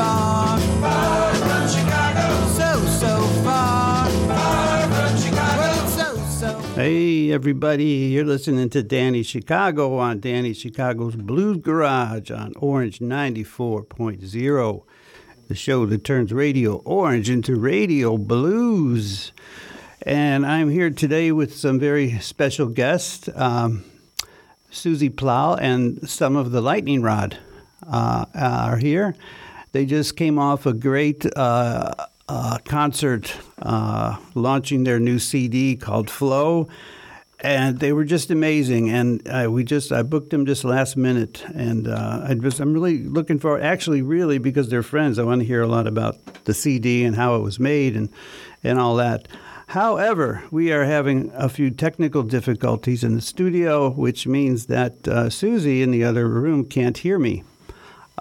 far. Far from Chicago. So, so far. Far from Chicago. Well, so, so. Hey, everybody. You're listening to Danny Chicago on Danny Chicago's Blues Garage on Orange 94.0. The show that turns Radio Orange into Radio Blues. And I'm here today with some very special guests. Um, Susie Plahl and some of the Lightning Rod uh, are here. They just came off a great uh, uh, concert uh, launching their new CD called Flow. And they were just amazing, and we just I booked them just last minute, and uh, I just I'm really looking forward. Actually, really because they're friends, I want to hear a lot about the CD and how it was made and and all that. However, we are having a few technical difficulties in the studio, which means that uh, Susie in the other room can't hear me.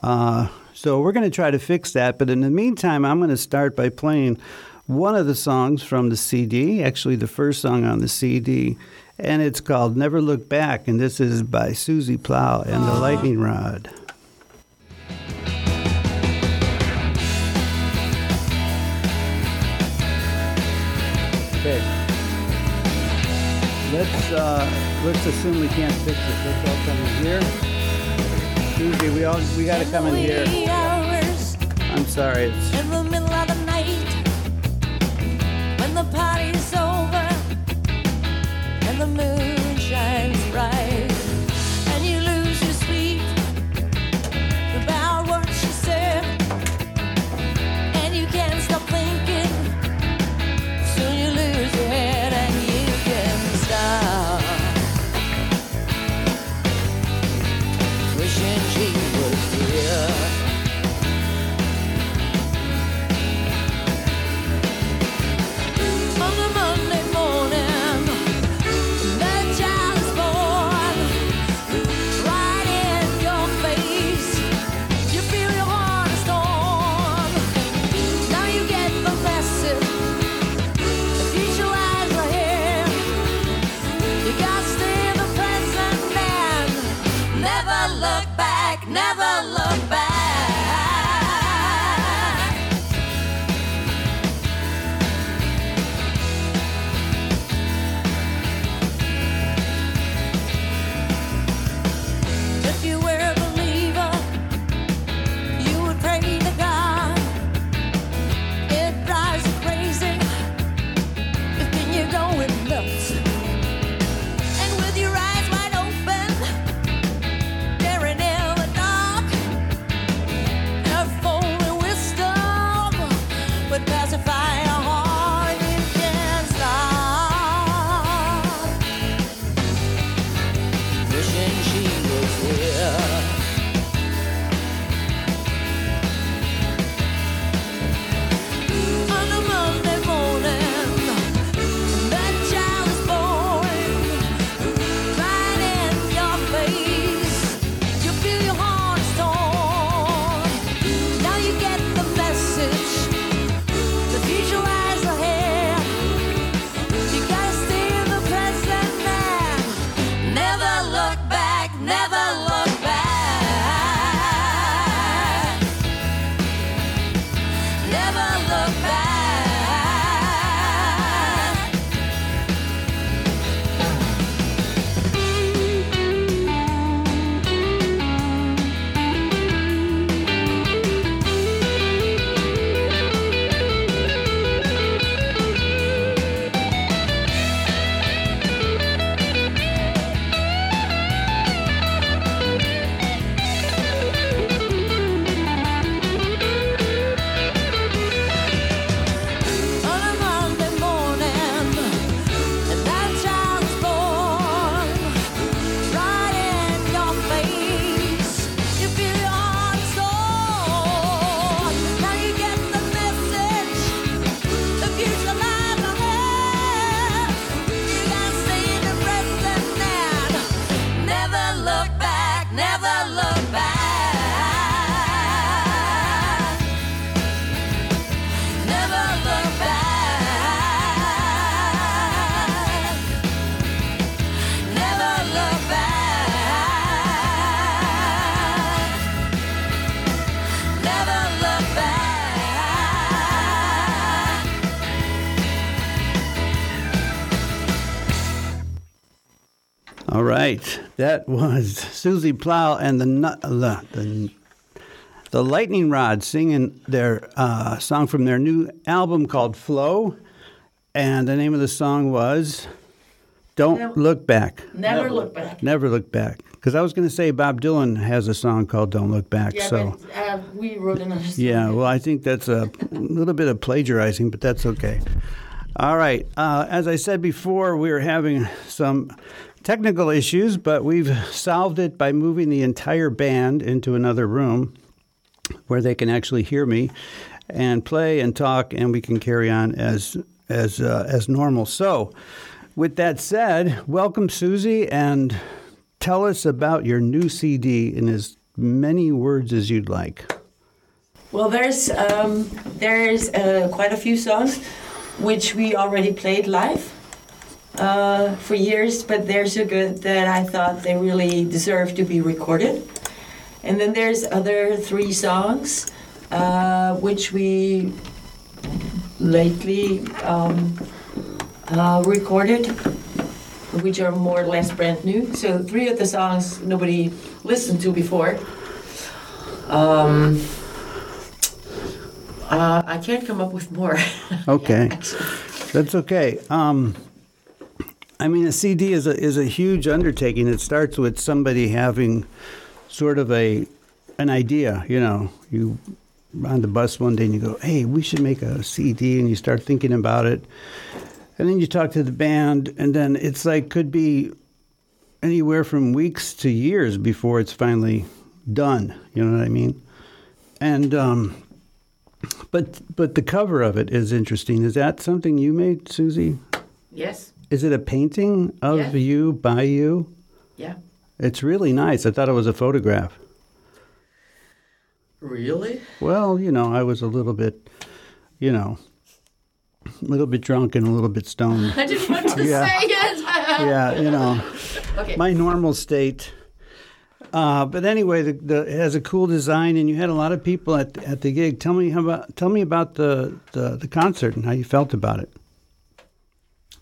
Uh, so we're going to try to fix that. But in the meantime, I'm going to start by playing one of the songs from the CD, actually, the first song on the CD, and it's called Never Look Back. And this is by Susie Plahl and the Lightning Rod. Okay. Let's uh, let's assume we can't fix it. Let's all come in here. Susie, we all we gotta come in here. I'm sorry. It's... In the middle of the night, when the party's over and the moon that was Susie Plahl and the the the, the Lightning Rod singing their uh, song from their new album called Flow, and the name of the song was "Don't Never- Look Back." Never, look back. Never look back. Because I was going to say Bob Dylan has a song called "Don't Look Back." Yeah, so but uh, we wrote another song. yeah, well, I think that's a little bit of plagiarizing, but that's okay. All right. Uh, as I said before, we are having some technical issues, but we've solved it by moving the entire band into another room where they can actually hear me and play and talk, and we can carry on as as uh, as normal. So, with that said, welcome, Susie, and tell us about your new CD in as many words as you'd like. Well, there's um, there's uh, quite a few songs which we already played live uh, for years, but they're so good that I thought they really deserve to be recorded. And then there's other three songs uh, which we lately um, uh, recorded, which are more or less brand new. So three of the songs nobody listened to before. Um, uh, I can't come up with more. Okay. That's okay. Um, I mean, a CD is a is a huge undertaking. It starts with somebody having sort of a an idea. You know, you on the bus one day and you go, "Hey, we should make a CD," and you start thinking about it, and then you talk to the band, and then it's like could be anywhere from weeks to years before it's finally done. You know what I mean? And um, but but the cover of it is interesting. Is that something you made, Susie? Yes. Is it a painting of Yeah. you by you? Yeah. It's really nice. I thought it was a photograph. Really? Well, you know, I was a little bit, you know, a little bit drunk and a little bit stoned. I didn't want to Yeah. say it. yeah, you know, Okay. my normal state. Uh, but anyway, the, the, it has a cool design, and you had a lot of people at at the gig. Tell me how about tell me about the, the, the concert and how you felt about it.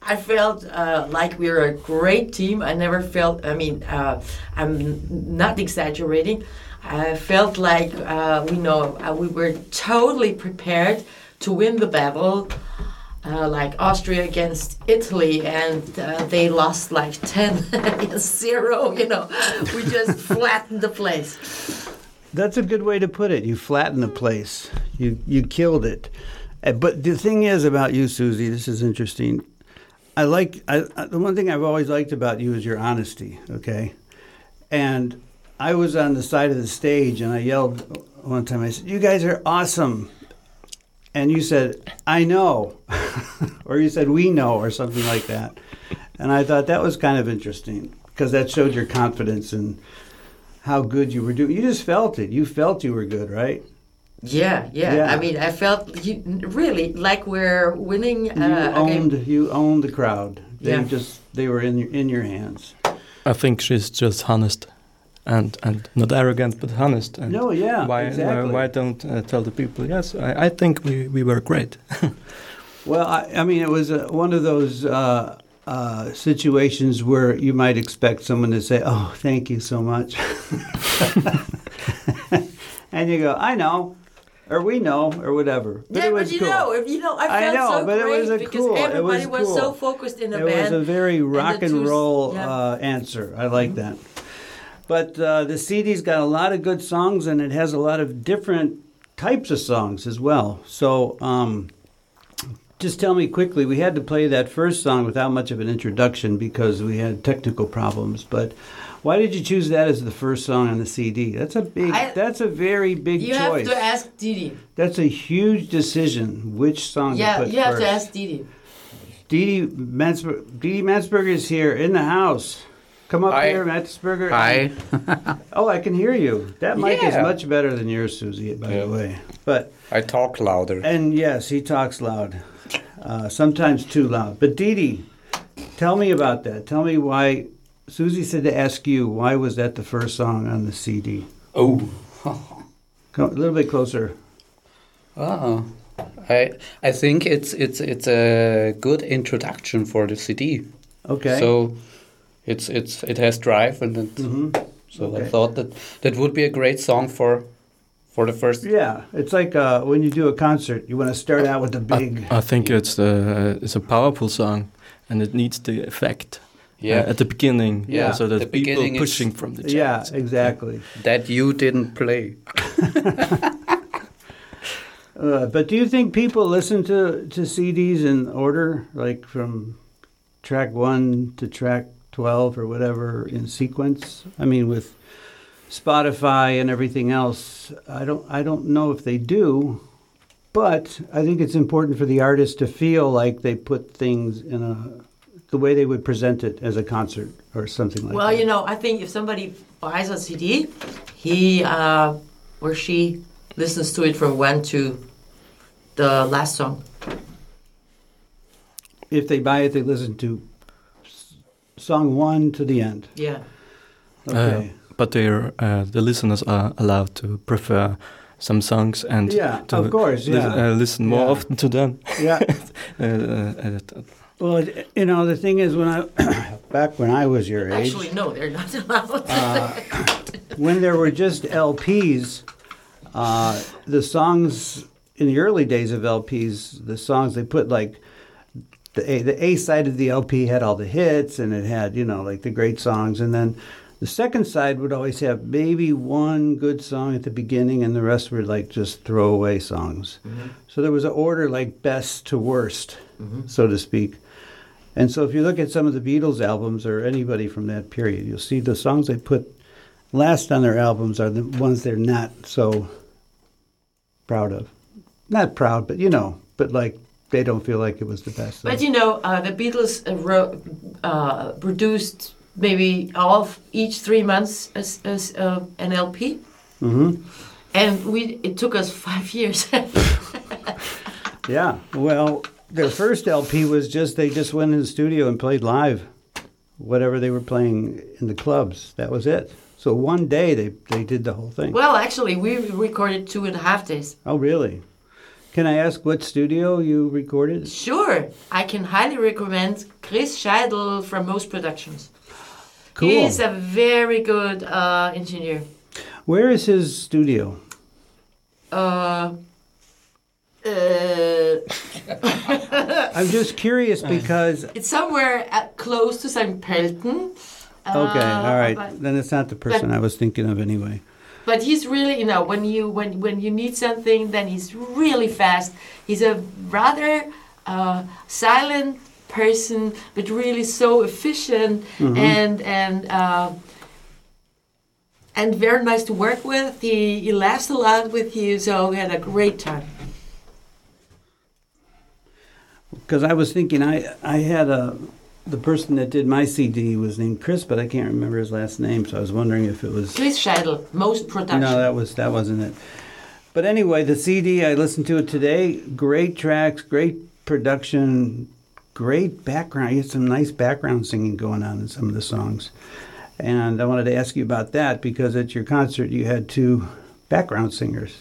I felt uh, like we were a great team. I never felt, I mean, uh, I'm not exaggerating. I felt like uh, we know uh, we were totally prepared to win the battle, uh, like Austria against Italy, and uh, they lost like 10 against 0. You know, we just flattened the place. That's a good way to put it. You flattened the place. You you killed it. But the thing is about you, Susie. This is interesting. I like I, the one thing I've always liked about you is your honesty. Okay, and I was on the side of the stage and I yelled one time. I said, "You guys are awesome," and you said, "I know," or you said, "We know," or something like that. And I thought that was kind of interesting because that showed your confidence and how good you were doing. You just felt it. You felt you were good, right? Yeah, yeah. Yeah. I mean, I felt you, really like we're winning. You Uh, a game. owned. You owned the crowd. They Yeah. just they were in your in your hands. I think she's just honest and and not arrogant, but honest. And No, yeah, why exactly. why, why don't uh, tell the people? Yes, I, I think we, we were great. Well, I, I mean, it was uh one of those uh, uh, situations where you might expect someone to say, "Oh, thank you so much," and you go, "I know," or "We know," or whatever. But yeah, it was but you cool. know, if you know, I I know, so but it great was a because cool- it everybody was was, so focused in the it band. was a very rock and, two- roll yeah. uh, answer. I like that. But uh, the CD's got a lot of good songs, and it has a lot of different types of songs as well. So, um, just tell me quickly. We had to play that first song without much of an introduction because we had technical problems. But why did you choose that as the first song on the CD? That's a big. I- that's a very big choice. you choice. have to ask Didi. that's a huge decision. Which song Yeah, to put you have first. to ask Didi. Didi Dee Mansberger, Dee Dee Mansberger is here in the house. Come up Hi. here, Mansberger. Hi. Oh, I can hear you. That mic is much better than yours, Susie, by Yeah. the way. But I talk louder. and yes, he talks loud, uh, sometimes too loud. But Dee Dee, tell me about that. Tell me why. Susie said to ask you why was that the first song on the CD? Oh. Come a little bit closer. Oh. I I think it's it's it's a good introduction for the CD. Okay. So It's it's it has drive, and it, hmm so I thought that that would be a great song for for the first. Yeah, it's like uh, when you do a concert, you want to start out with the big. I think it's the it's a powerful song, and it needs the effect Yeah, uh, at the beginning. Yeah, so that the people pushing from the yeah, exactly. that you didn't play. Uh, but do you think people listen to, to CDs in order, like from track one to track 12 or whatever in sequence? I mean, with Spotify and everything else, I don't, I don't know if they do, but I think it's important for the artist to feel like they put things in a, the way they would present it as a concert or something like Well, that. Well, you know, I think if somebody buys a CD, he uh, or she listens to it from one to the last song. If they buy it, they listen to song one to the end. Yeah. Okay. But they're, uh, the listeners are allowed to prefer some songs and Yeah, to of course, lis- yeah. uh, listen more Yeah. often to them. yeah. Uh, uh, uh, Well, you know, the thing is, when I back when I was your age, Actually, no, they're not allowed. uh, when there were just LPs, uh, the songs in the early days of LPs, the songs they put like the A, the A side of the LP had all the hits, and it had you know like the great songs, and then the second side would always have maybe one good song at the beginning, and the rest were like just throwaway songs. So there was an order like best to worst, so to speak. And so if you look at some of the Beatles albums or anybody from that period, you'll see the songs they put last on their albums are the ones they're not so proud of. Not proud, but you know, but like they don't feel like it was the best. But you know, uh, the Beatles uh, wrote, uh, produced maybe all of each three months as, as uh, an LP, Mhm. and we it took us five years. Yeah. Well, their first LP was just they just went in the studio and played live, whatever they were playing in the clubs. That was it. So one day they they did the whole thing. well, actually, we recorded two and a half days. Oh, really? Can I ask what studio you recorded? Sure, I can highly recommend Chris Scheidel from Most Productions. Cool. He's a very good uh, engineer. Where is his studio? Uh, uh, I'm just curious because it's somewhere at, close to St. Okay, Uh, all right, But, then it's not the person I was thinking of anyway. but he's really, you know, when you when when you need something, then he's really fast. He's a rather uh, silent person, but really so efficient and and. Uh, and very nice to work with. He, he laughs a lot with you, so we had a great time. Because I was thinking I I had a the person that did my CD was named Chris, but I can't remember his last name, so I was wondering if it was Chris Scheidel, most production. No, that was that wasn't it. But anyway, the CD I listened to it today. Great tracks, great production, great background. You had some nice background singing going on in some of the songs. And I wanted to ask you about that because at your concert you had two background singers.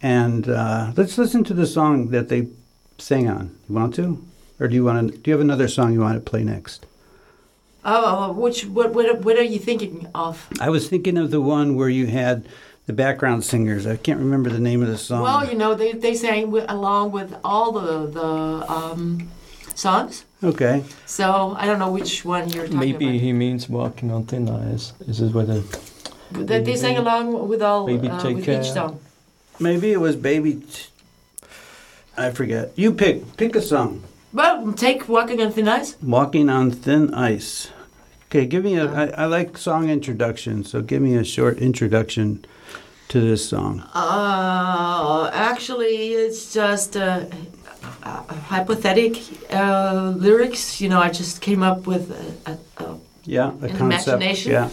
And uh, let's listen to the song that they sang on. You want to, or do you want to? Do you have another song you want to play next? Oh, which what what what are you thinking of? I was thinking of the one where you had the background singers. I can't remember the name of the song. Well, you know, they they sang wi- along with all the the um, songs. okay. So I don't know which one you're talking maybe he means walking on thin ice. Is it what about. They, they sang along with all Maybe uh, take with care. each song. Maybe it was Baby. T- I forget. You pick. Pick a song. Well, take "Walking on Thin Ice." Walking on Thin Ice. Okay, give me a. I, I like song introduction, so give me a short introduction to this song. Uh, actually, it's just uh, uh, hypothetic uh, lyrics. You know, I just came up with a, a, a Yeah, a An concept. imagination? Yeah.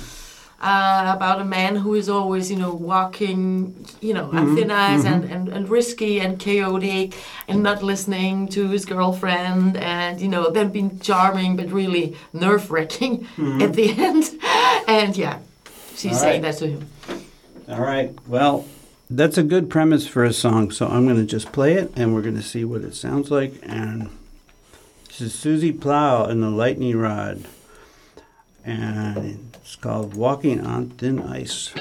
Uh, about a man who is always, you know, walking, you know, on thin ice and, mm-hmm. and, and risky and chaotic and not listening to his girlfriend and, you know, then being charming but really nerve wracking mm-hmm. at the end. And yeah, she's All saying right. that to him. All right. Well, that's a good premise for a song, so I'm going to just play it and we're going to see what it sounds like. And this is Susie Plahl and the Lightning Rod. and it's called Walking on Thin Ice.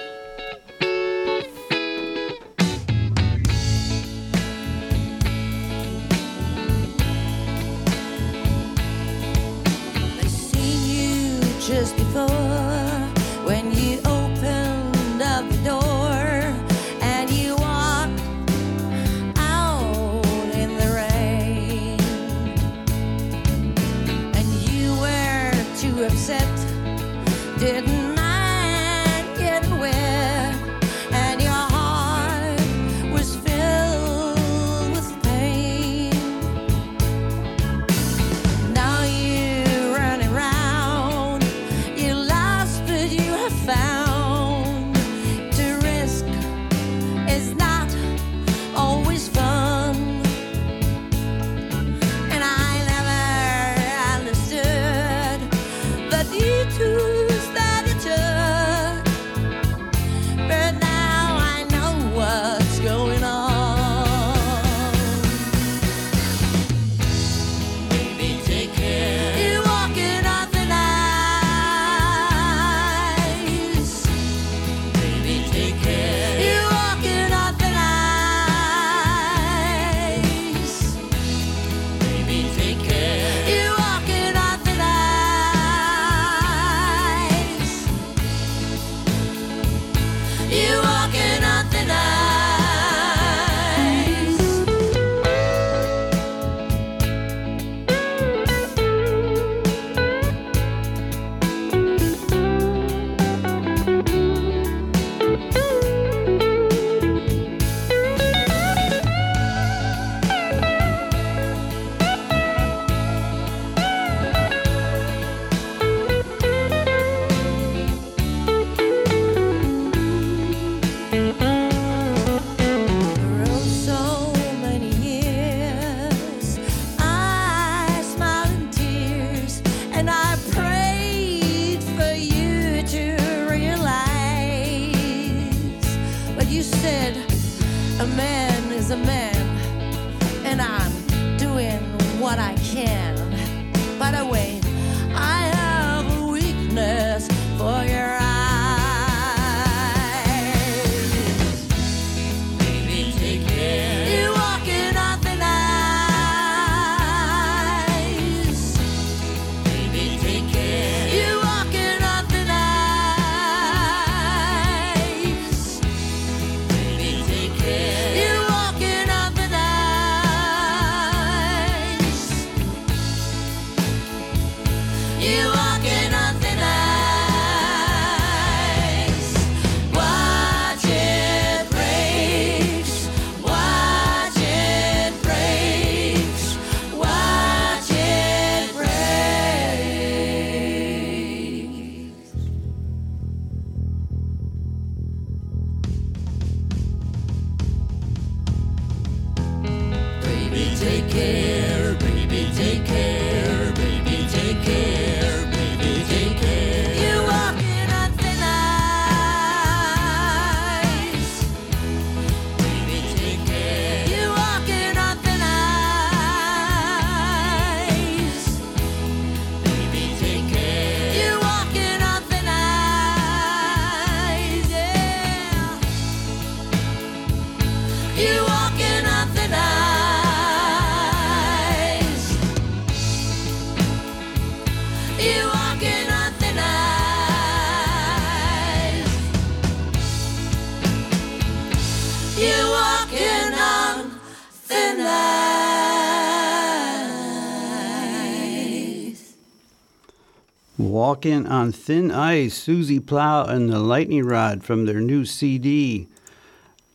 Walking on Thin Ice, Susie Plahl and the Lightning Rod from their new CD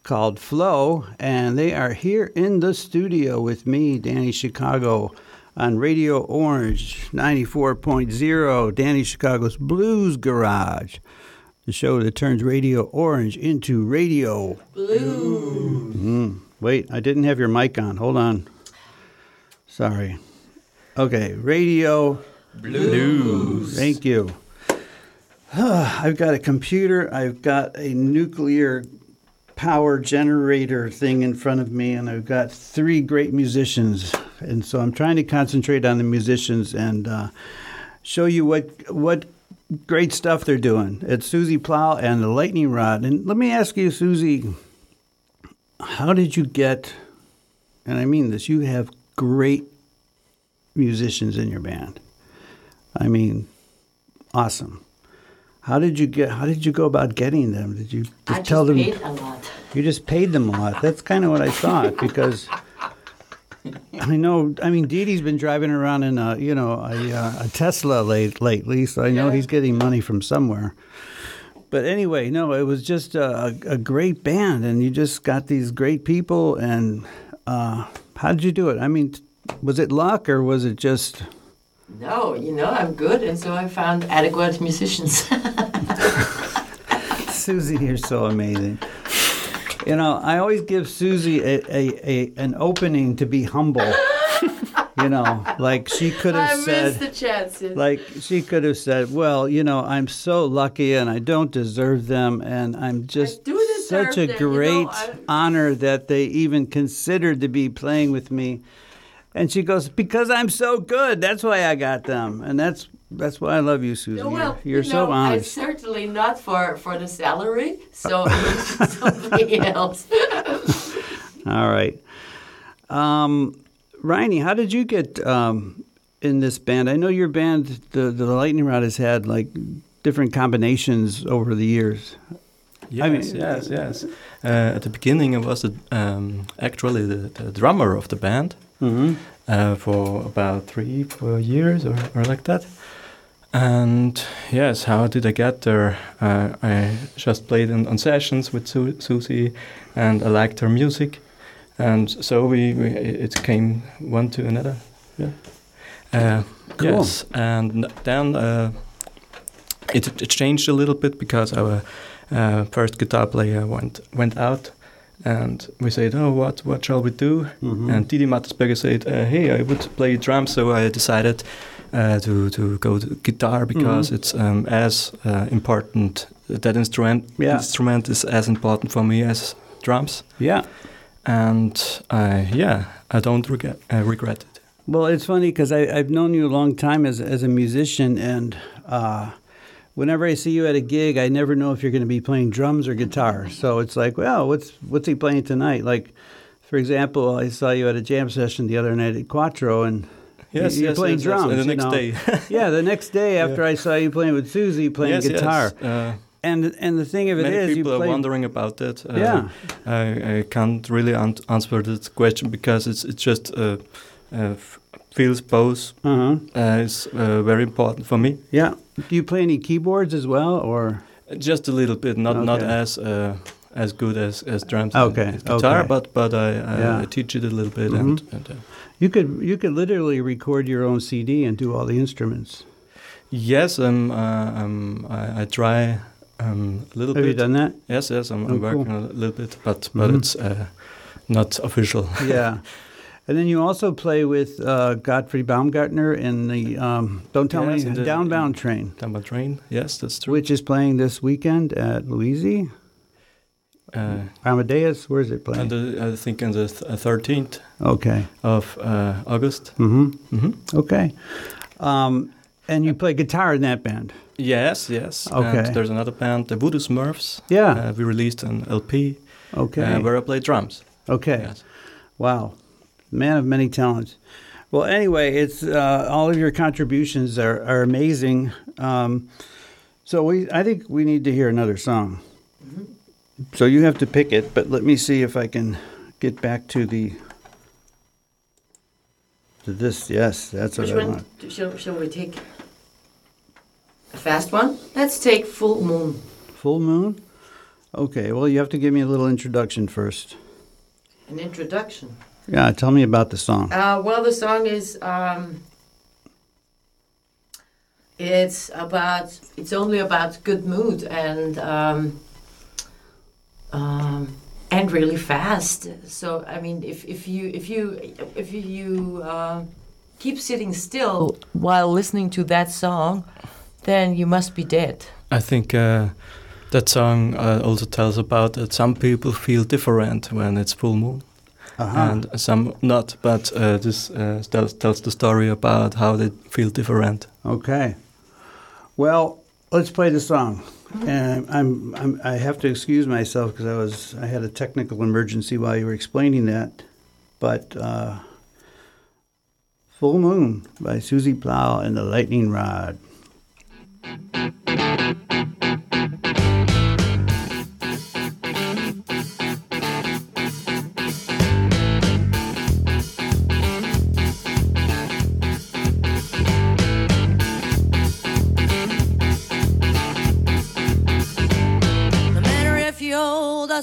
called Flow. And they are here in the studio with me, Danny Chicago, on Radio Orange 94.0, Danny Chicago's Blues Garage, the show that turns Radio Orange into radio. Blue. Mm, wait, I didn't have your mic on. Hold on. Sorry. Okay, radio Blues. Thank you. I've got a computer. I've got a nuclear power generator thing in front of me, and I've got three great musicians. And so I'm trying to concentrate on the musicians and uh, show you what what great stuff they're doing. It's Susie Plahl and the Lightning Rod. And let me ask you, Susie, how did you get? And I mean this. You have great musicians in your band. I mean, awesome. How did you get? How did you go about getting them? Did you just I just tell them? paid a lot. You just paid them a lot. That's kind of what I thought because I know. I mean, Dee Dee's been driving around in a you know a, uh, a Tesla late, lately, so I know Yeah. he's getting money from somewhere. But anyway, no, it was just a, a, a great band, and you just got these great people. And uh, how did you do it? I mean, was it luck or was it just? No, you know, I'm good, and so I found adequate musicians. Susie, you're so amazing. You know, I always give Susie a, a, a an opening to be humble. you know, like she could have missed said, the chances. like she could have said, "Well, you know, I'm so lucky and I don't deserve them, and I'm just such a them, you know, great honor that they even considered to be playing with me." And she goes, "Because I'm so good. That's why I got them, and that's that's why I love you, Susan. No, well, you're you're you so know, honest." I'm certainly not for for the salary, so it's something else. All right. Um, Riney, how did you get um, in this band? I know your band, the, the Lightning Rod, has had like different combinations over the years. Yes, I mean- yes, yes. Uh, at the beginning, I was the, um, actually the, the drummer of the band Mm-hmm. uh, for about three, four years or, or like that. And yes, how did I get there? Uh, I just played in, on sessions with Su- Susie, and I liked her music, and so we, we it came one to another. Yeah. Uh, Cool. Yes, and then uh, it, it changed a little bit because our uh, first guitar player went went out, and we said, "Oh, what what shall we do?" Mhm. And Didi Mattisberger said, uh, "Hey, I would play drums," so I decided uh, to to go to guitar because Mhm. it's um, as uh, important. That instrument Yeah. instrument is as important for me as drums, Yeah. and yeah, I don't regret uh, regret it. Well, it's funny because I've known you a long time as, as a musician, and uh, whenever I see you at a gig, I never know if you're going to be playing drums or guitar. So it's like, well, what's what's he playing tonight? Like, for example, I saw you at a jam session the other night at Quattro, and Yes, you're yes, playing yes, yes. drums. And the next know. day. yeah, the next day after I saw you playing with Susie playing yes, guitar, Yes. Uh, and and the thing of it many is, people you are wondering about that. Uh, Yeah. I, I can't really an- answer that question because it's it's just uh, uh, f- feels both Uh huh. uh, is uh, very important for me. Yeah. Do you play any keyboards as well, or? Just a little bit, not not as uh, as good as as drums Okay, and guitar, okay. but but I I, Yeah. I teach it a little bit Mhm. and, and uh, You could you could literally record your own CD and do all the instruments. yes, um, uh, um, I, I try um, a little Have you bit. done that? Yes, yes, I'm, Oh, I'm working cool. a little bit, but but Mhm. it's uh, not official. yeah. And then you also play with uh, Godfrey Baumgartner in the um, Don't Tell Yes, Me the- Downbound Train, Down by train. Yes, that's true. which is playing this weekend at Louisi. Uh, Amadeus, where is it playing? the, I think on the th- uh, 13th okay. of uh, August. Mm-hmm. Mm-hmm. Okay. Um, and you play guitar in that band. Yes, yes. Okay. And there's another band, the Voodoo Smurfs. Yeah. Uh, we released an LP Okay. uh, where I play drums. okay. Yes. Wow, man of many talents. Well, anyway, it's uh, all of your contributions are, are amazing. Um, so we, I think we need to hear another song. So you have to pick it, but let me see if I can get back to the to this. Yes, that's what Which I want. shall, shall we take? A fast one? Let's take Full Moon. Full moon. Okay. Well, you have to give me a little introduction first. An introduction. Yeah, tell me about the song. Uh, well, the song is. Um, it's about. It's only about good mood and. Um, um, and really fast. So I mean, if, if you if you if you uh, keep sitting still while listening to that song, then you must be dead. I think uh, that song uh, also tells about that some people feel different when it's full moon Uh-huh. and some not. But uh, this uh, tells, tells the story about how they feel different. Okay. Well, let's play the song. And I'm, I'm I have to excuse myself because I was I had a technical emergency while you were explaining that, but uh, "Full Moon" by Susie Plahl and the Lightning Rod.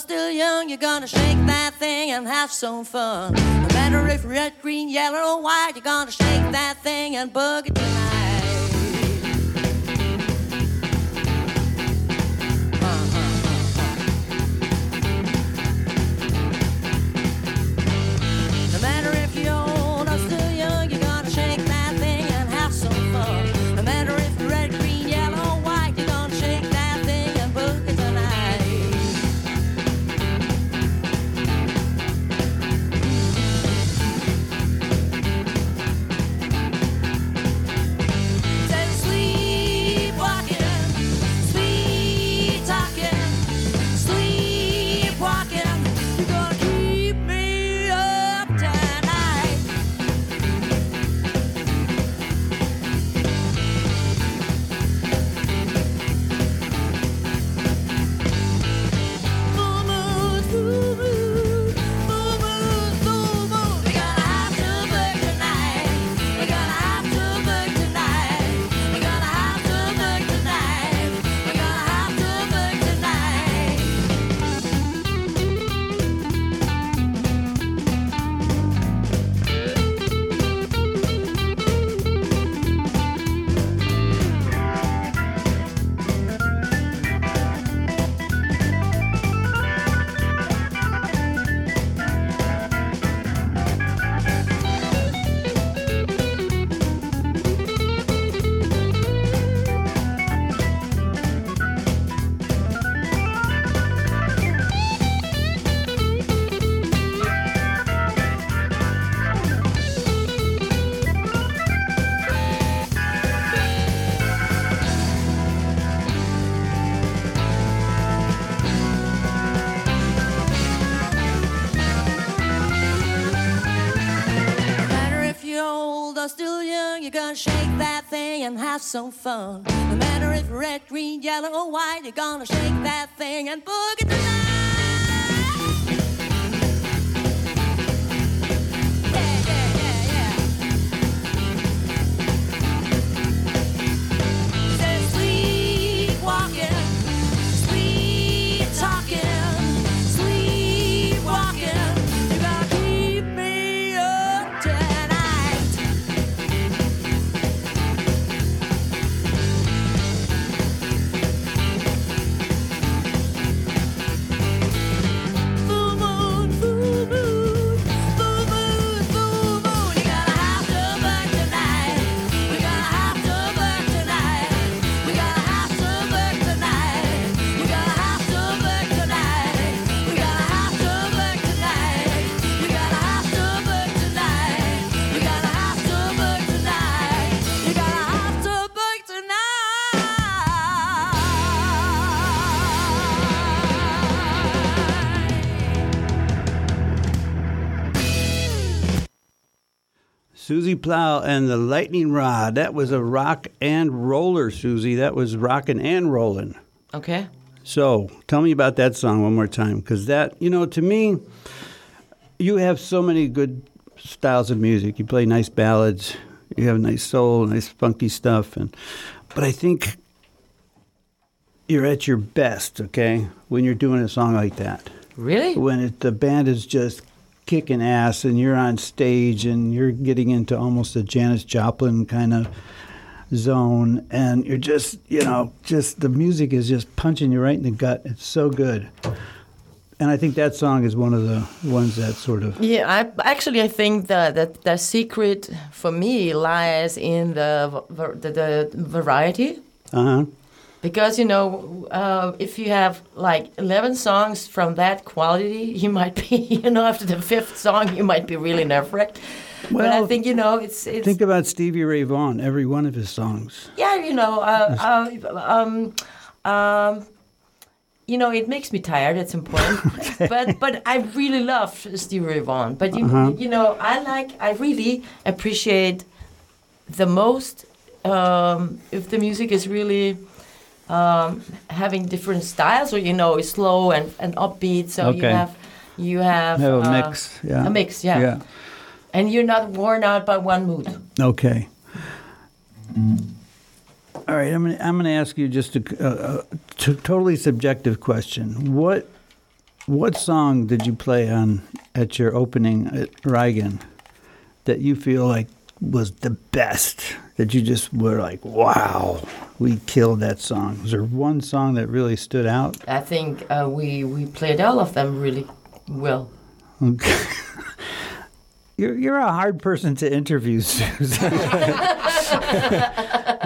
Still young, you're gonna shake that thing and have some fun. No matter if red, green, yellow, or white, you're gonna shake that thing and boogie tonight. Have some fun. No matter if red, green, yellow, or white, you're gonna shake that thing and boogie Susie Plahl and the Lightning Rod. That was a rock and roller, Susie. That was rocking and rolling. Okay. So tell me about that song one more time, because that, you know, to me, you have so many good styles of music. You play nice ballads, you have nice soul, nice funky stuff, and but I think you're at your best, okay, when you're doing a song like that. Really? When it, the band is just kicking ass and you're on stage and you're getting into almost a Janis Joplin kind of zone and you're just, you know, just the music is just punching you right in the gut. It's so good. And I think that song is one of the ones that sort of Yeah, I actually I think that that the secret for me lies in the the, the variety. uh-huh. Because you know uh, if you have like 11 songs from that quality you might be you know after the fifth song you might be really nerve-wracked. But i think you know it's it's Think about Stevie Ray Vaughan, every one of his songs. yeah you know uh, uh, um, um, you know it makes me tired at it's important but but i really love stevie ray vaughan. But you Uh-huh. you know i like i really appreciate the most um, if the music is really um, having different styles or you know it's slow and, and upbeat so you have you have Have a uh, mix. Yeah. a mix yeah. Yeah. and you're not worn out by one mood Okay. All right, I'm gonna I'm gonna ask you just a, a, a t- totally subjective question. What what song did you play on at your opening at Reigen that you feel like was the best? That you just were like, wow, we killed that song. Was there one song that really stood out? i think uh, we we played all of them really well Okay. You're, you're a hard person to interview, Susan.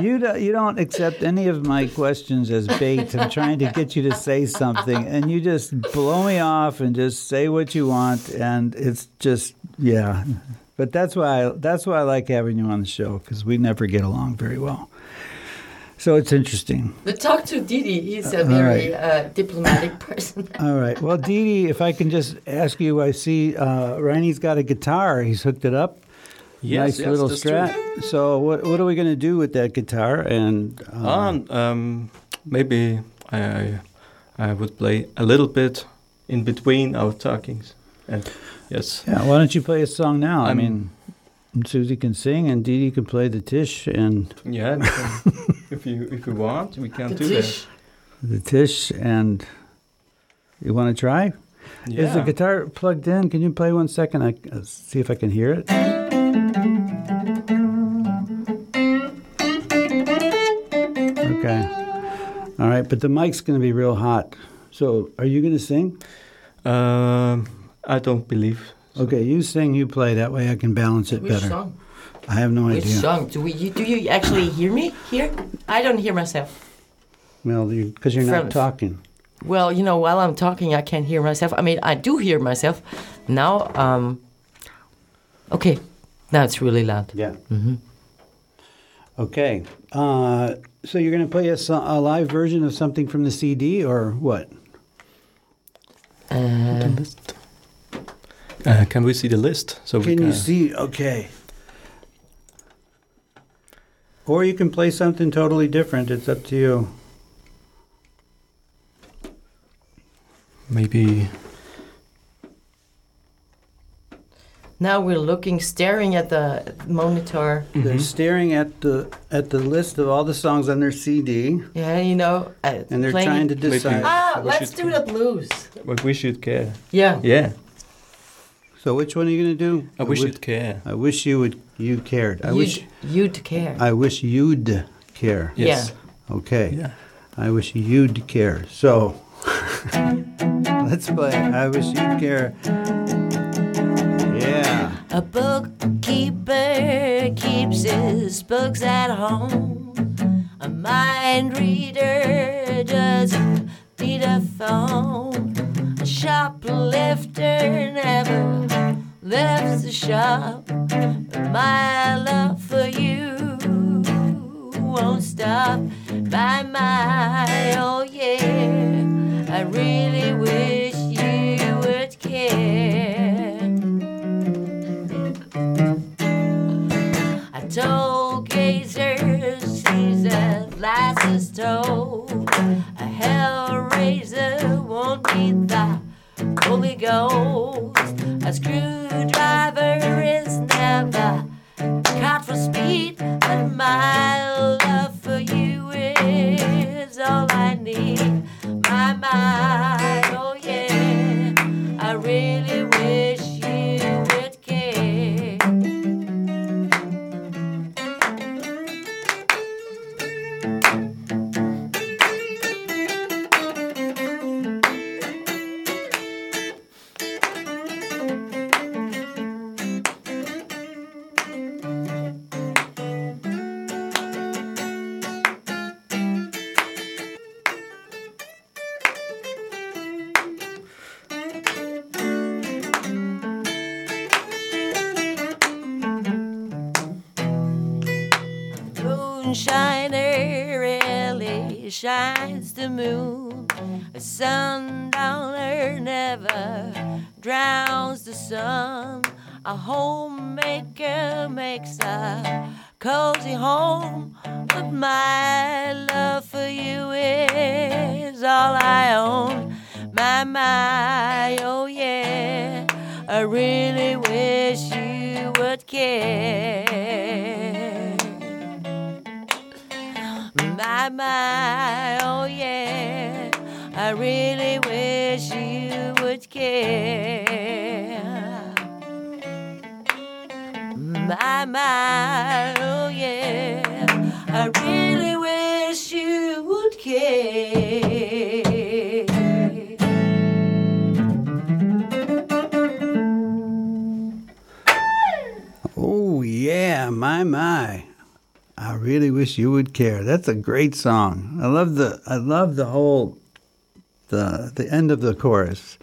you, don't, you don't accept any of my questions as bait. I'm trying to get you to say something, and you just blow me off and just say what you want, and it's just yeah. But that's why I, that's why I like having you on the show because we never get along very well. So it's interesting. But talk to Didi. He's a All very right. uh, diplomatic person. All right. Well, Dee Dee, if I can just ask you, I see uh, Reinie's got a guitar. He's hooked it up. Yes, nice yes, little that's strat. true. So what what are we going to do with that guitar? And uh, Um, um, maybe I, I I would play a little bit in between our talkings. And yes, yeah, why don't you play a song now? I I'm- mean, Susie can sing and Dee Dee can play the tish and yeah. if you if you want, we can The do Tish. the tish and. You want to try? Yeah. Is the guitar plugged in? Can you play one second? I uh, see if I can hear it. Okay. All right, but the mic's going to be real hot. So, are you going to sing? Um, I don't believe. Okay, you sing, you play. That way I can balance it Which better. song? I have no Which idea. song? Do we? You, do you actually hear me here? I don't hear myself. Well, because you, are From- not talking. Well, you know, while I'm talking, I can't hear myself. I mean, I do hear myself. Now, um, okay, now it's really loud. Yeah. Mm-hmm. Okay. Uh, so you're going to play a, a live version of something from the CD or what? Uh, list. Uh, can we see the list? So we Can can. you see? Okay. Or you can play something totally different. It's up to you. Maybe. now we're looking, staring at the monitor. They're Mhm. staring at the at the list of all the songs on their CD, Yeah, you know, uh, and they're playing- trying to decide. Ah, let's do the blues. But we should care. Yeah. Yeah. So which one are you going to do? I wish would- you'd care. I wish you would. You cared. I you'd, wish. you'd care. I wish you'd care. Yes. Okay. Yeah. I wish you'd care. So let's play. I wish you'd care. Yeah. A bookkeeper keeps his books at home. A mind reader doesn't need a phone. A shoplifter never left the shop. But my love for you won't stop. By my, oh yeah, I really wish you would care. I told gazers she's at last is told. A hellraiser won't need the Holy Ghost. A screwdriver is never caught for speed, but my love for you is all I need. My mind, moonshiner really shines the moon. A sundowner never drowns the sun. A homemaker makes a cozy home. But my love for you is all I own. My, my, oh yeah. I really wish you would care. My, my, oh yeah. I really wish you would care. My, my, oh yeah. I really wish you would care. Oh yeah, my my. I really wish you would care. That's a great song. I love the I love the whole the the end of the chorus.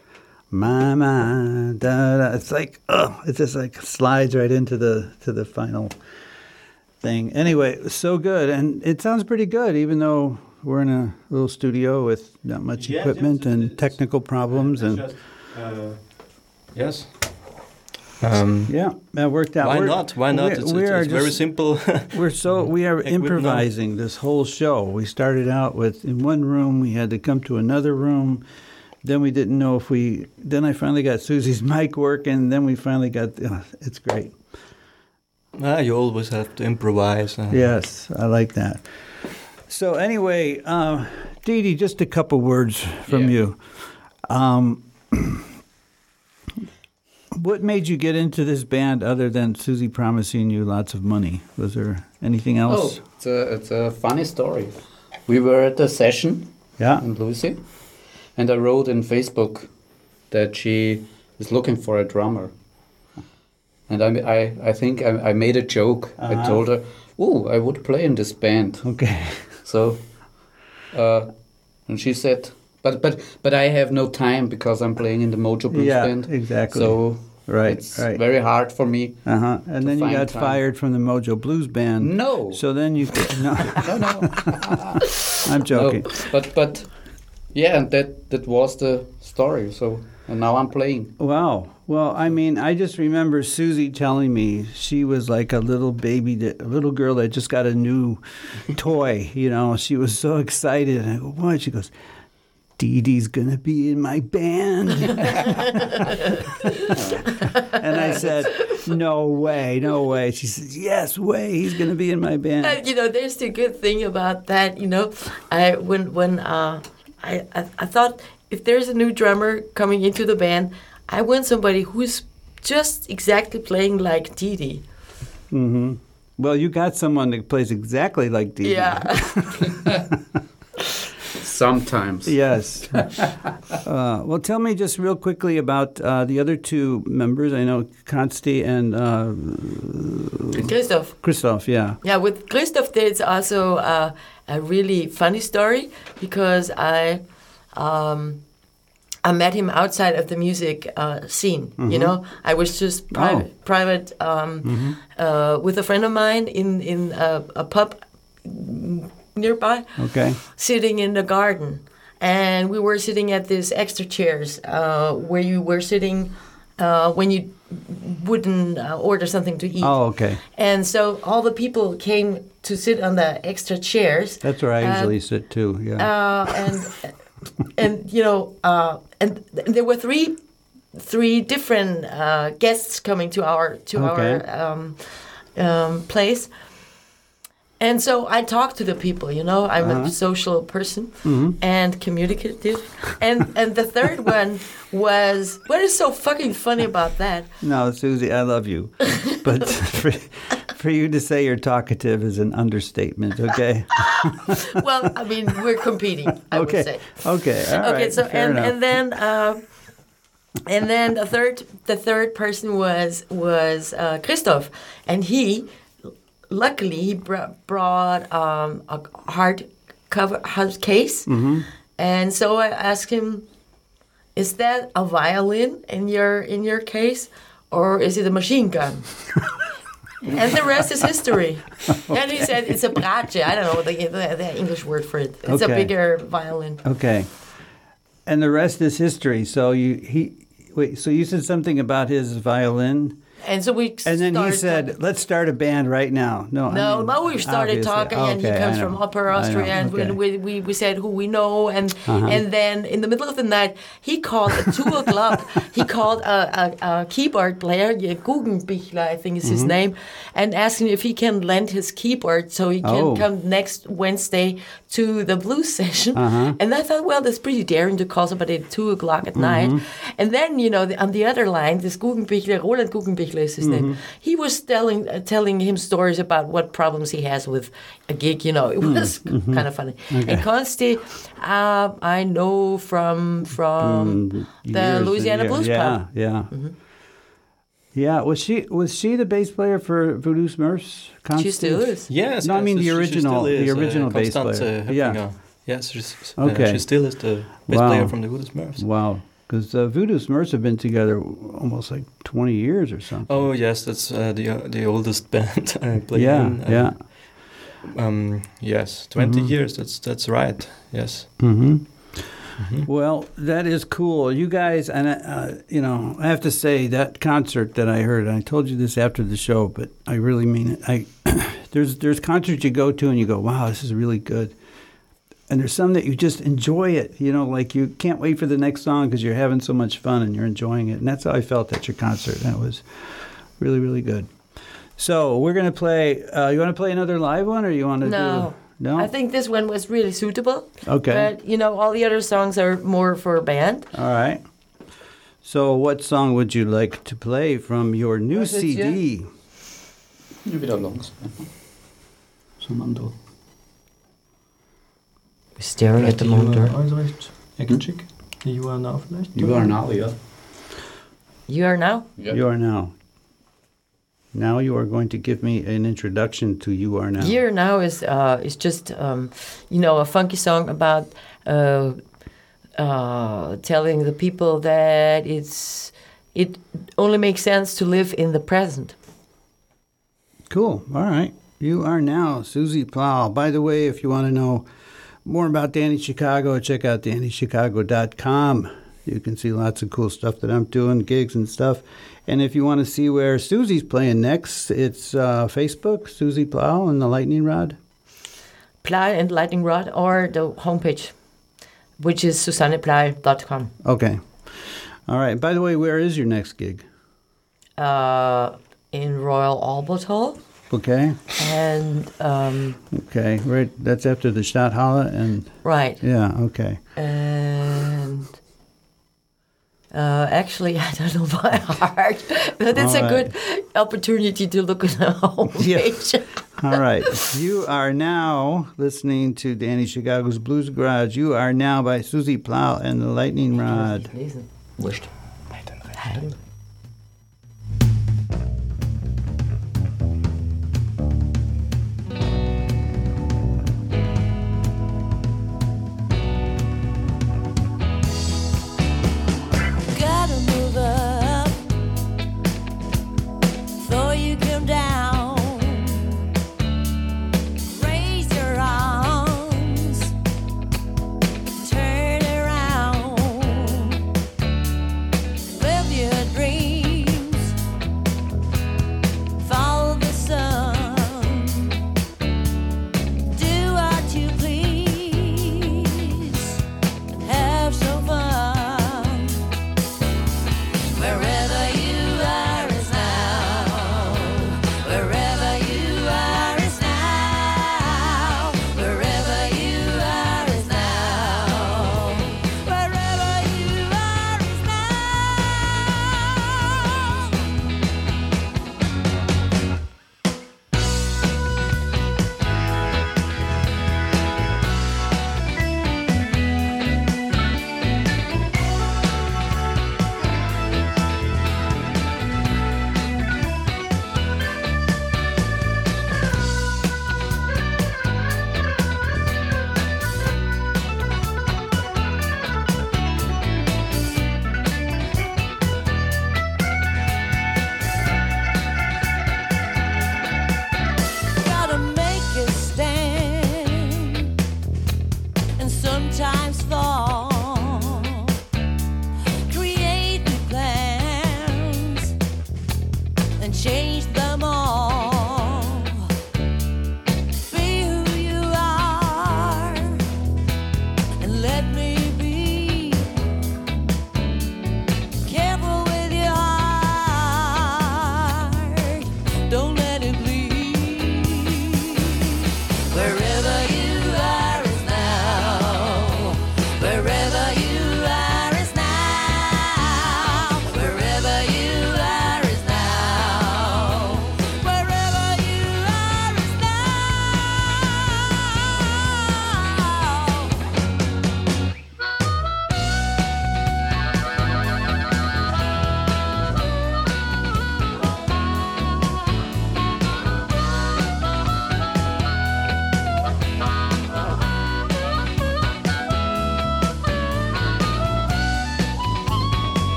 My my da da. It's like oh, it just like slides right into the to the final thing. Anyway, so good, and it sounds pretty good, even though we're in a little studio with not much equipment and technical problems, and Just, uh, yes. Um, yeah, that worked out. why We're- not? Why not? It's, we it's, are it's very just- simple. We're so we are improvising this whole show. We started out with in one room. We had to come to another room. Then we didn't know if we. Then I finally got Susie's mic working. Then we finally got. Uh, it's great. ah, you always have to improvise. uh, Yes, I like that. So anyway, uh, Dee Dee, just a couple words from Yeah. you. Um, what made you get into this band other than Susie promising you lots of money? Was there anything else? Oh, else? it's a, it's a funny story. We were at a session Yeah. in Lucy, and I wrote in Facebook that she is looking for a drummer. And I, I, I think I, I made a joke. I Uh-huh. told her, "Oh, I would play in this band." Okay. So, uh, and she said, "But but but I have no time because I'm playing in the Mojo Blues yeah. band. Exactly. So right. it's right. very hard for me." Uh huh. And then you got time. fired from the Mojo Blues Band. No, So then you no, no, no. I'm joking. No, but but yeah, and that that was the story. So and now I'm playing. Wow. Well, I mean, I just remember Susie telling me she was like a little baby, that, a little girl that just got a new toy. You know, she was so excited. And I go, what? She goes, Dee Dee's gonna be in my band. and I said, No way, no way. She says, Yes, way. He's gonna be in my band. And, you know, there's the good thing about that. You know, I when when uh, I, I I thought if there's a new drummer coming into the band, I want somebody who's just exactly playing like Dee Dee. hmm Well, you got someone that plays exactly like Dee Dee. Yeah. Sometimes. Yes. uh, well, tell me just real quickly about uh, the other two members. I know Konsti and uh, Christoph. Christoph. Yeah. Yeah, with Christoph, there's also uh, a really funny story because I um, I met him outside of the music uh, scene. You know, I was just private, private um, uh, with a friend of mine in in a, a pub nearby, Okay. sitting in the garden, and we were sitting at these extra chairs uh, where you were sitting uh, when you wouldn't uh, order something to eat. Oh, okay. And so all the people came to sit on the extra chairs. That's where I Uh, usually sit too. Yeah. Uh, and and you know, uh, and th- there were three three different uh, guests coming to our to Okay. our um, um, place. And so I talked to the people, you know, I'm Uh-huh. a social person Mm-hmm. and communicative. And and the third one was what is so fucking funny about that? no, Susie, I love you, but for, for you to say you're talkative is an understatement. Okay. Well, I mean, we're competing, I would okay. say. Okay. All right. okay so Fair and, enough. and then uh, and then the third the third person was was uh, Christoph and he luckily he br- brought um, a hard cover hard case Mm-hmm. and so I asked him is that a violin in your in your case or is it a machine gun and the rest is history. And he said it's a brace. I don't know the, the, the English word for it. It's Okay. a bigger violin. Okay. And the rest is history. So you he wait. So you said something about his violin, And so we and then he said, talking- "Let's start a band right now." No, I No, mean, no, we started obviously. talking, and he comes from Upper I Austria, and okay. we, we, we said who we know, and Uh-huh. and then in the middle of the night, he called at two o'clock. He called a, a, a keyboard player, yeah, Guggenbichler, I think is Mm-hmm. his name, and asked him if he can lend his keyboard so he can Oh. come next Wednesday to the blues session. Uh-huh. And I thought, well, that's pretty daring to call somebody at two o'clock at night. Mm-hmm. And then you know, the, on the other line, this Guggenbichler, Roland Guggenbichler is his Mm-hmm. name. He was telling uh, telling him stories about what problems he has with a gig. You know, it Mm, was mm-hmm. kind of funny. And Consti, uh, I know from from the Mm, Years and Louisiana years. Blues yeah, Club. Yeah, yeah. Was she was she the bass player for Voodoo Smurfs? She still is. Yes. No, I yes, mean the she- she original- still is, the original uh, bass player. uh, Yeah. Höpfinger. Yes, she's, uh, Okay. she still is the bass Wow. player from the Voodoo Smurfs. Wow, because uh, Voodoo Smurfs have been together almost like twenty years or something. Oh yes, that's uh, the uh, the oldest band I play yeah, in. um, yeah. Um, yes, 20 Mhm. years. That's that's right. Yes. Mm-hmm. Mhm. Well, that is cool. You guys, and uh, you know, I have to say that concert that I heard. I told you this after the show, but I really mean it. I there's there's concerts you go to and you go, wow, this is really good. And there's some that you just enjoy it. You know, like you can't wait for the next song because you're having so much fun and you're enjoying it. And that's how I felt at your concert. That was really really good. So we're gonna play. Uh, you want to play another live one, or you want to No. do? No. I think this one was really suitable. Okay. But you know, all the other songs are more for a band. All right. So, what song would you like to play from your new What is it, CD? Nu vill jag långsamt. Som man då... We're staring at the monitor. Jag kan checka. You are now vielleicht? You are now, ja. You are now. ja. You are now. Now you are going to give me an introduction to You Are Now. Year now is uh, is just um, you know a funky song about uh, uh, telling the people that it's it only makes sense to live in the present. Cool. All right. You are now Susie Plahl. By the way, if you want to know more about Danny Chicago, check out DannyChicago.com. You can see lots of cool stuff that I'm doing, gigs and stuff. And if you want to see where Susie's playing next, it's uh, Facebook, Susie Plahl and the Lightning Rod. Plahl and Lightning Rod or the homepage, which is susanneply.com. Okay. All right. By the way, where is your next gig? Uh, in Royal Albert Hall. Okay. And um, Okay. Right. That's after the Stadthalle and right. yeah. Okay. And uh, actually, I don't know by heart, but it's All a right. good opportunity to look at the whole homepage. All right. You are now listening to Danny Chicago's Blues Garage. You are now by Susie Plahl and the Lightning Rod. Lesen.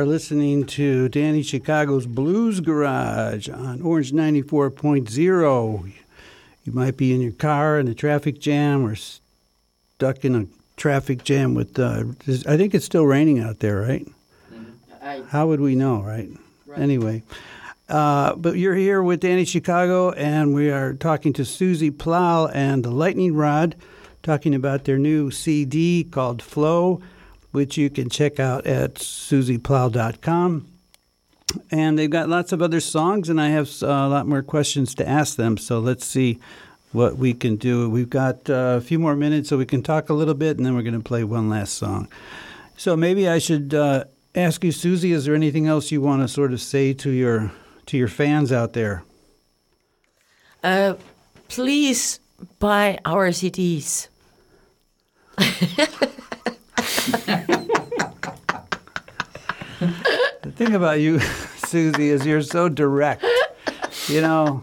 Are listening to Danny Chicago's Blues Garage on Orange 94.0. You might be in your car in a traffic jam or stuck in a traffic jam with, uh, I think it's still raining out there, right? I, How would we know, right? Anyway, uh, but you're here with Danny Chicago, and we are talking to Susie Plahl and the Lightning Rod, talking about their new CD called Flow, which you can check out at susieplahl.com. And they've got lots of other songs, and I have a lot more questions to ask them. So let's see what we can do. We've got uh, a few more minutes, so we can talk a little bit, and then we're going to play one last song. So maybe I should uh, ask you, Susie, is there anything else you want to sort of say to your to your fans out there? uh, please buy our CDs. The thing about you, Susie, is you're so direct. You know,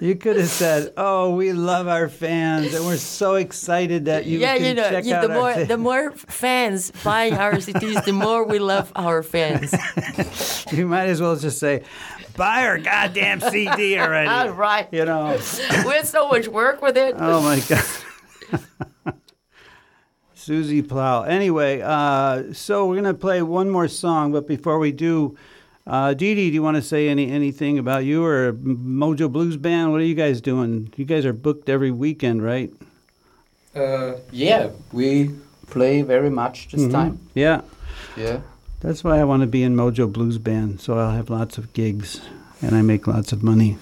you could have said, "Oh, we love our fans, and we're so excited that you yeah, can you know, check you- out the more thi-" the more fans buying our CDs, the more we love our fans. You might as well just say, "Buy our goddamn CD All already." right, You know. we had so much work with it. Oh my god. Susie Plahl. Anyway, uh, so we're gonna play one more song, but before we do, uh, Dee Dee, do you want to say any anything about you or Mojo Blues Band? What are you guys doing? You guys are booked every weekend, right? Uh, yeah, we play very much this Mhm. time. Yeah, Yeah. that's why I want to be in Mojo Blues Band, so I'll have lots of gigs and I make lots of money.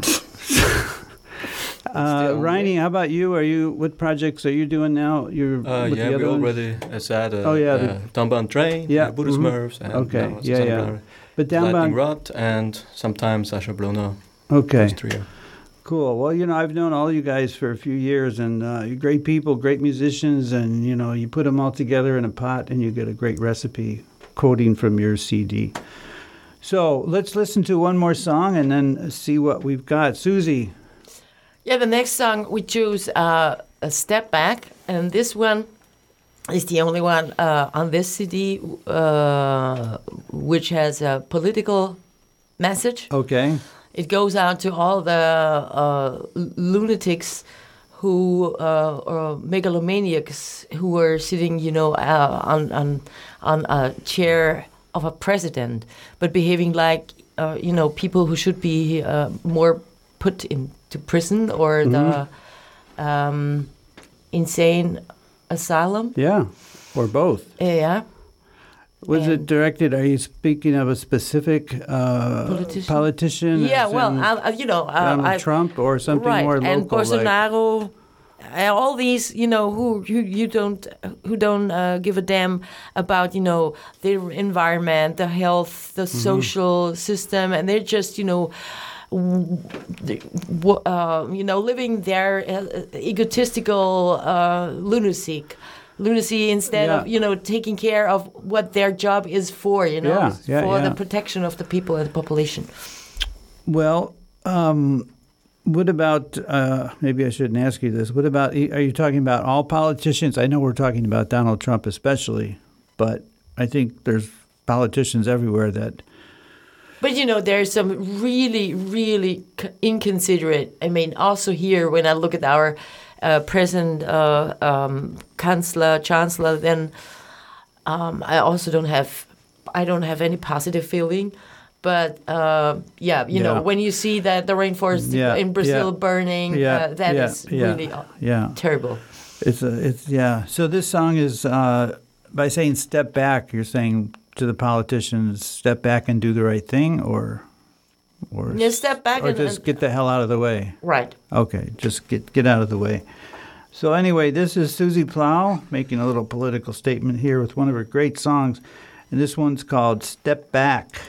uh, only- Riney, how about you? Are you what projects are you doing now? You're Uh, with yeah, the we other ones? already uh, said uh, Oh, yeah, the- uh, Downbound Train, Yeah, Voodoo mhm. Smurfs, and Okay, now yeah, Susanna yeah. Blair, But Lightning Downbound. Rod, and sometimes Asher Bruno. Okay. Those trio. Cool. Well, you know, I've known all you guys for a few years, and uh, you're great people, great musicians, and you know, you put them all together in a pot, and you get a great recipe. Quoting from your CD. So let's listen to one more song, and then see what we've got. Susie. Yeah, the next song we choose uh, a step back, and this one is the only one uh, on this CD uh, which has a political message. Okay. It goes out to all the uh, lunatics who uh, or megalomaniacs who are sitting, you know, uh, on on on a chair of a president, but behaving like uh, you know people who should be uh, more put into prison or the um, insane asylum. Yeah. Or both. Yeah. Was it directed? Are you speaking of a specific uh, Politician? politician? Yeah, well, I, you know, uh, Donald I, Trump or something right, more local? like- Bolsonaro, and all these, you know, who who you don't who don't uh, give a damn about, you know, the environment, the health, the Mm-hmm. social system, and they're just, you know. W- Uh, you know, living their uh, egotistical uh, lunacy, lunacy instead Yeah. of you know taking care of what their job is for. You know, Yeah, yeah, for the protection of the people and the population. Well, um, what about? Uh, maybe I shouldn't ask you this. What about? Are you talking about all politicians? I know we're talking about Donald Trump especially, but I think there's politicians everywhere that. But you know, there's some really, really inconsiderate. I mean, also here, when I look at our uh, present uh, um, chancellor, chancellor, then um, I also don't have, I don't have any positive feeling. But uh, yeah, you Yeah. know, when you see that the rainforest Yeah, in Brazil yeah. burning, Yeah, uh, that is really uh, Yeah, terrible. it's a, it's yeah. So this song is uh, by saying "step back." You're saying to the politicians, "Step back and do the right thing," or or Yeah, step back or and- just get the hell out of the way. Right. Okay, just get get out of the way. So anyway, this is Susie Plahl making a little political statement here with one of her great songs, and this one's called "Step Back."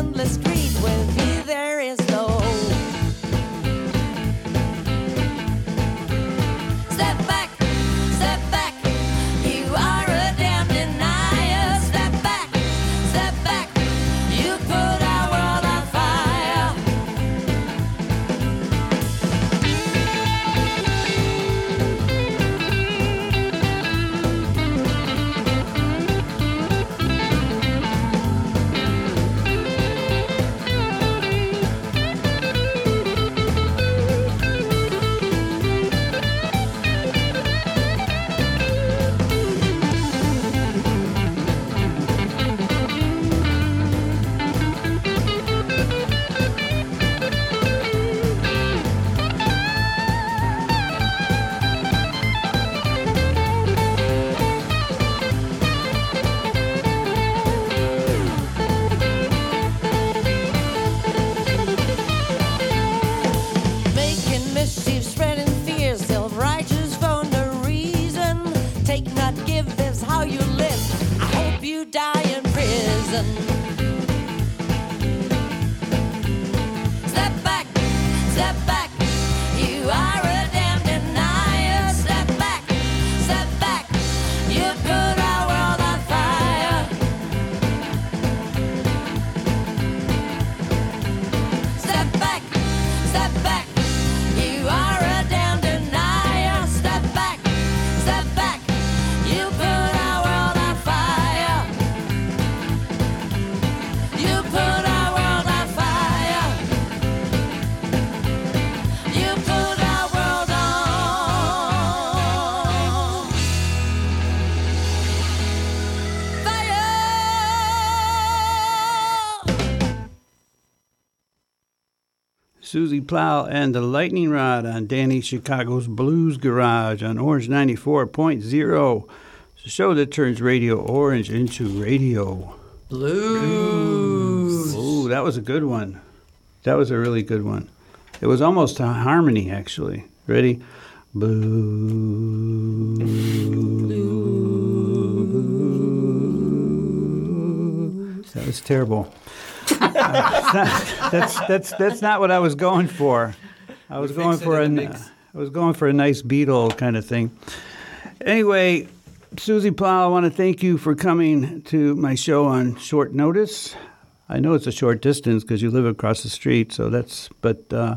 endless dream. will be there is Susie Plahl and the Lightning Rod on Danny Chicago's Blues Garage on Orange 94.0. It's a show that turns Radio Orange into radio. Blues. Ooh, that was a good one. That was a really good one. It was almost a harmony, actually. Ready? Boo. That was terrible. Uh, that's that's that's not what I was going for. I was going for a in the n- mix. I was going for a nice Beatle kind of thing. Anyway, Susie Plahl, I want to thank you for coming to my show on short notice. I know it's a short distance because you live across the street, so that's. But uh,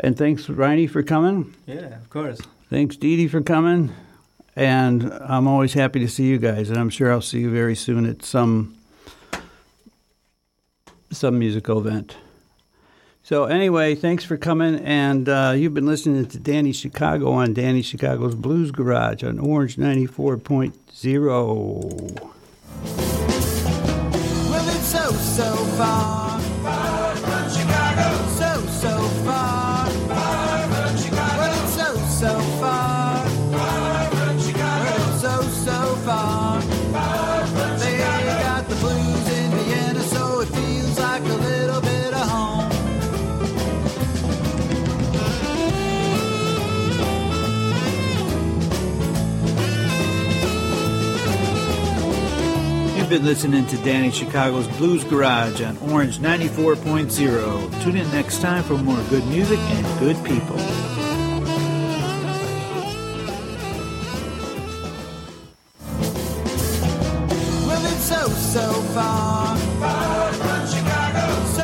and thanks, Riney, for coming. Yeah, of course. Thanks, Dee Dee, for coming. And I'm always happy to see you guys, and I'm sure I'll see you very soon at some some musical event. So anyway, thanks for coming, and uh, you've been listening to Danny Chicago on Danny Chicago's Blues Garage on Orange 94.0. Well, it's so, so far. You've been listening to Danny Chicago's Blues Garage on Orange 94.0. Tune in next time for more good music and good people.